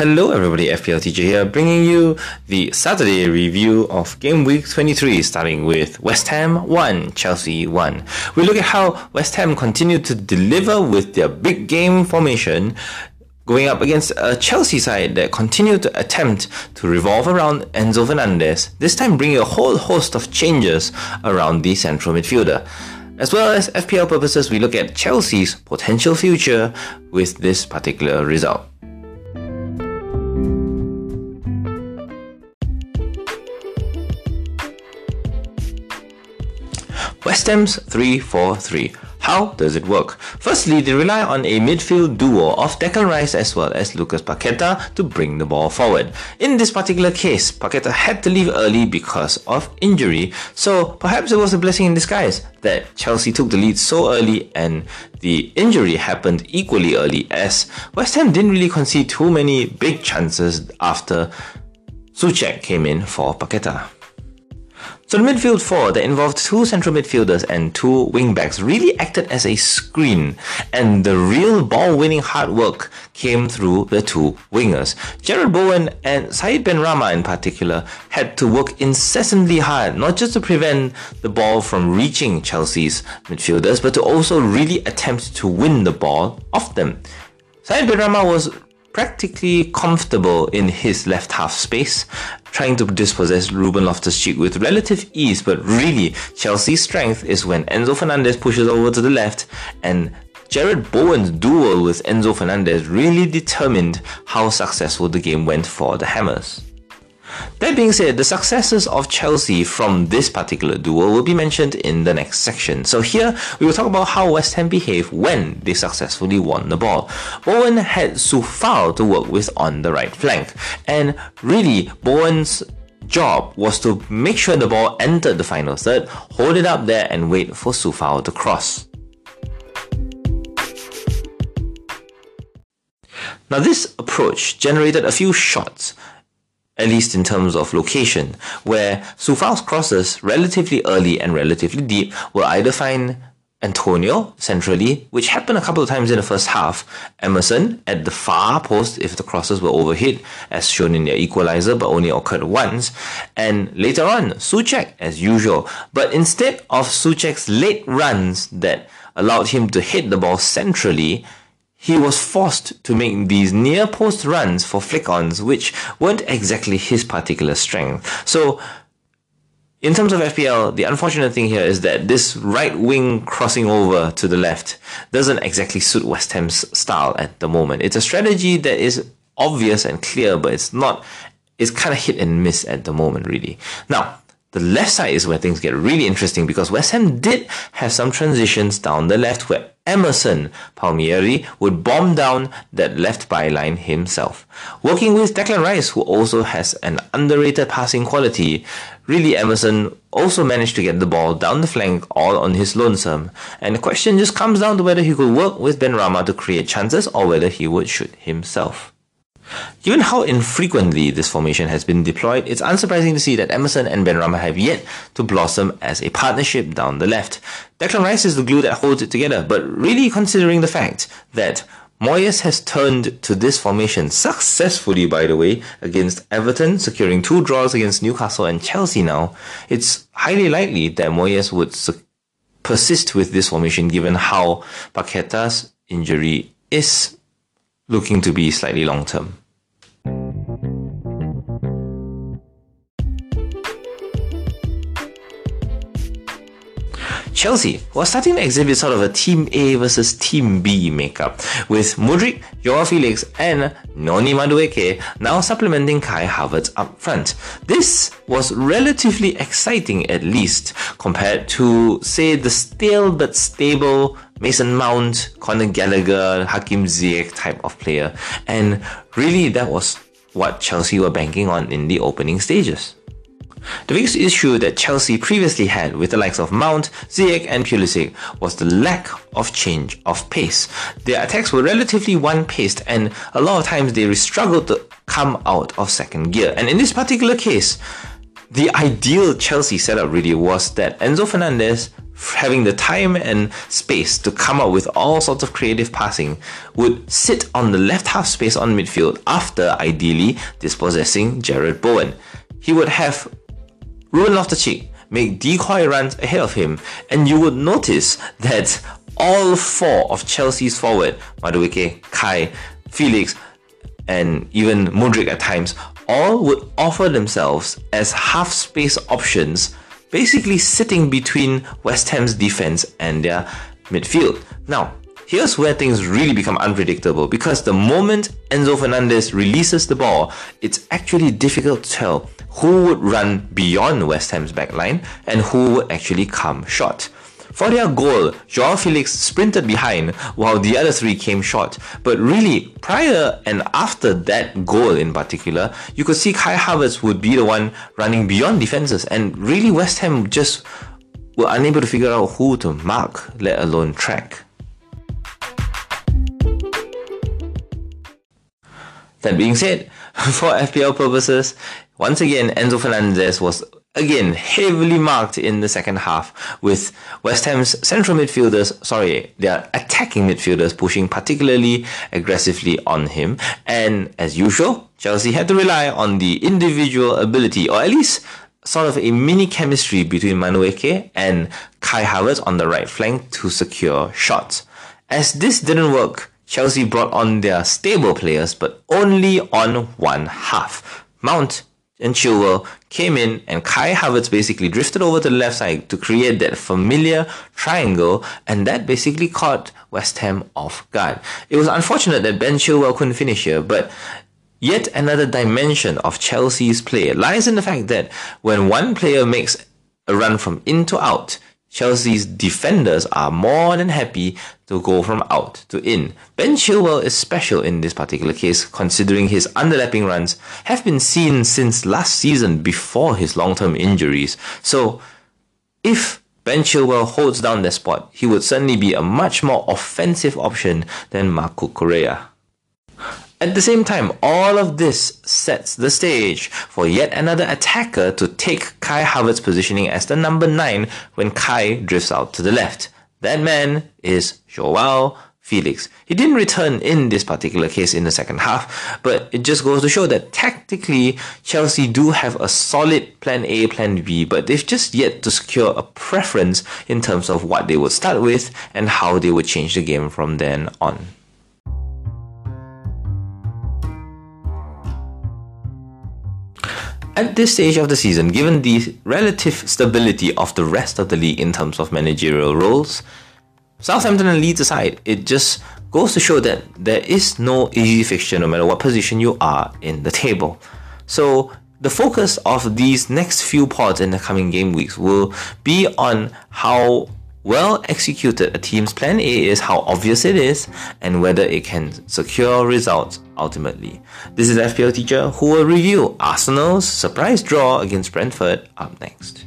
Hello, everybody. FPL teacher here, bringing you the Saturday review of game week 23, starting with West Ham 1, Chelsea 1. We look at how West Ham continued to deliver with their big game formation, going up against a Chelsea side that continued to attempt to revolve around Enzo Fernandez, this time bringing a whole host of changes around the central midfielder. As well as FPL purposes, we look at Chelsea's potential future with this particular result. West Ham's 3-4-3. How does it work? Firstly, they rely on a midfield duo of Declan Rice as well as Lucas Paqueta to bring the ball forward. In this particular case, Paqueta had to leave early because of injury, so perhaps it was a blessing in disguise that Chelsea took the lead so early and the injury happened equally early as West Ham didn't really concede too many big chances after Soucek came in for Paqueta. So the midfield four that involved two central midfielders and two wingbacks really acted as a screen, and the real ball-winning hard work came through the two wingers. Jarrod Bowen and Said Benrahma in particular had to work incessantly hard, not just to prevent the ball from reaching Chelsea's midfielders, but to also really attempt to win the ball off them. Said Benrahma was practically comfortable in his left half space, trying to dispossess Ruben Loftus-Cheek with relative ease, but really, Chelsea's strength is when Enzo Fernandez pushes over to the left and Jarrod Bowen's duel with Enzo Fernandez really determined how successful the game went for the Hammers. That being said, the successes of Chelsea from this particular duel will be mentioned in the next section. So here, we will talk about how West Ham behaved when they successfully won the ball. Bowen had Coufal to work with on the right flank. And really, Bowen's job was to make sure the ball entered the final third, hold it up there and wait for Coufal to cross. Now this approach generated a few shots, at least in terms of location, where Coufal's crosses relatively early and relatively deep will either find Antonio centrally, which happened a couple of times in the first half, Emerson at the far post if the crosses were overhit, as shown in their equalizer, but only occurred once, and later on, Soucek as usual. But instead of Soucek's late runs that allowed him to hit the ball centrally, he was forced to make these near post runs for flick ons, which weren't exactly his particular strength. So, in terms of FPL, the unfortunate thing here is that this right wing crossing over to the left doesn't exactly suit West Ham's style at the moment. It's a strategy that is obvious and clear, but it's not, it's kind of hit and miss at the moment, really. Now, the left side is where things get really interesting because West Ham did have some transitions down the left where Emerson Palmieri would bomb down that left byline himself. Working with Declan Rice, who also has an underrated passing quality, really Emerson also managed to get the ball down the flank all on his lonesome. And the question just comes down to whether he could work with Benrahma to create chances or whether he would shoot himself. Given how infrequently this formation has been deployed, it's unsurprising to see that Emerson and Benrahma have yet to blossom as a partnership down the left. Declan Rice is the glue that holds it together, but really considering the fact that Moyes has turned to this formation successfully, by the way, against Everton, securing two draws against Newcastle and Chelsea now, it's highly likely that Moyes would su- persist with this formation given how Paqueta's injury is looking to be slightly long term. Chelsea was starting to exhibit sort of a Team A versus Team B makeup, with Mudryk, Joao Felix, and Noni Madueke now supplementing Kai Havertz up front. This was relatively exciting, at least, compared to, say, the stale but stable Mason Mount, Conor Gallagher, Hakim Ziyech type of player. And really, that was what Chelsea were banking on in the opening stages. The biggest issue that Chelsea previously had with the likes of Mount, Ziyech and Pulisic was the lack of change of pace. Their attacks were relatively one-paced and a lot of times they struggled to come out of second gear. And in this particular case, the ideal Chelsea setup really was that Enzo Fernandez having the time and space to come up with all sorts of creative passing, would sit on the left half space on midfield after ideally dispossessing Jarrod Bowen. He would have Ruben Loftus-Cheek make decoy runs ahead of him, and you would notice that all four of Chelsea's forward, Madueke, Kai, Felix, and even Mudryk at times, all would offer themselves as half space options, basically sitting between West Ham's defense and their midfield. Now, here's where things really become unpredictable because the moment Enzo Fernandez releases the ball, it's actually difficult to tell who would run beyond West Ham's backline and who would actually come short. For their goal, Joao Felix sprinted behind while the other three came short. But really, prior and after that goal in particular, you could see Kai Havertz would be the one running beyond defenses, and really West Ham just were unable to figure out who to mark, let alone track. That being said, for FPL purposes, once again Enzo Fernandez was again heavily marked in the second half with West Ham's central midfielders, sorry, their attacking midfielders pushing particularly aggressively on him. And as usual, Chelsea had to rely on the individual ability, or at least sort of a mini chemistry between Madueke and Kai Havertz on the right flank to secure shots. As this didn't work, Chelsea brought on their stable players, but only on one half. Mount and Chilwell came in and Kai Havertz basically drifted over to the left side to create that familiar triangle and that basically caught West Ham off guard. It was unfortunate that Ben Chilwell couldn't finish here, but yet another dimension of Chelsea's play lies in the fact that when one player makes a run from in to out, Chelsea's defenders are more than happy to go from out to in. Ben Chilwell is special in this particular case, considering his underlapping runs have been seen since last season before his long term injuries. So, if Ben Chilwell holds down the spot, he would certainly be a much more offensive option than Marc Cucurella. At the same time, all of this sets the stage for yet another attacker to take Kai Havertz's positioning as the number 9 when Kai drifts out to the left. That man is Joao Felix. He didn't return in this particular case in the second half, but it just goes to show that tactically, Chelsea do have a solid plan A, plan B, but they've just yet to secure a preference in terms of what they would start with and how they would change the game from then on. At this stage of the season, given the relative stability of the rest of the league in terms of managerial roles, Southampton and Leeds aside, it just goes to show that there is no easy fixture no matter what position you are in the table. So the focus of these next few pods in the coming game weeks will be on how well executed a team's plan A is, how obvious it is, and whether it can secure results ultimately. This is FPL teacher who will review Arsenal's surprise draw against Brentford up next.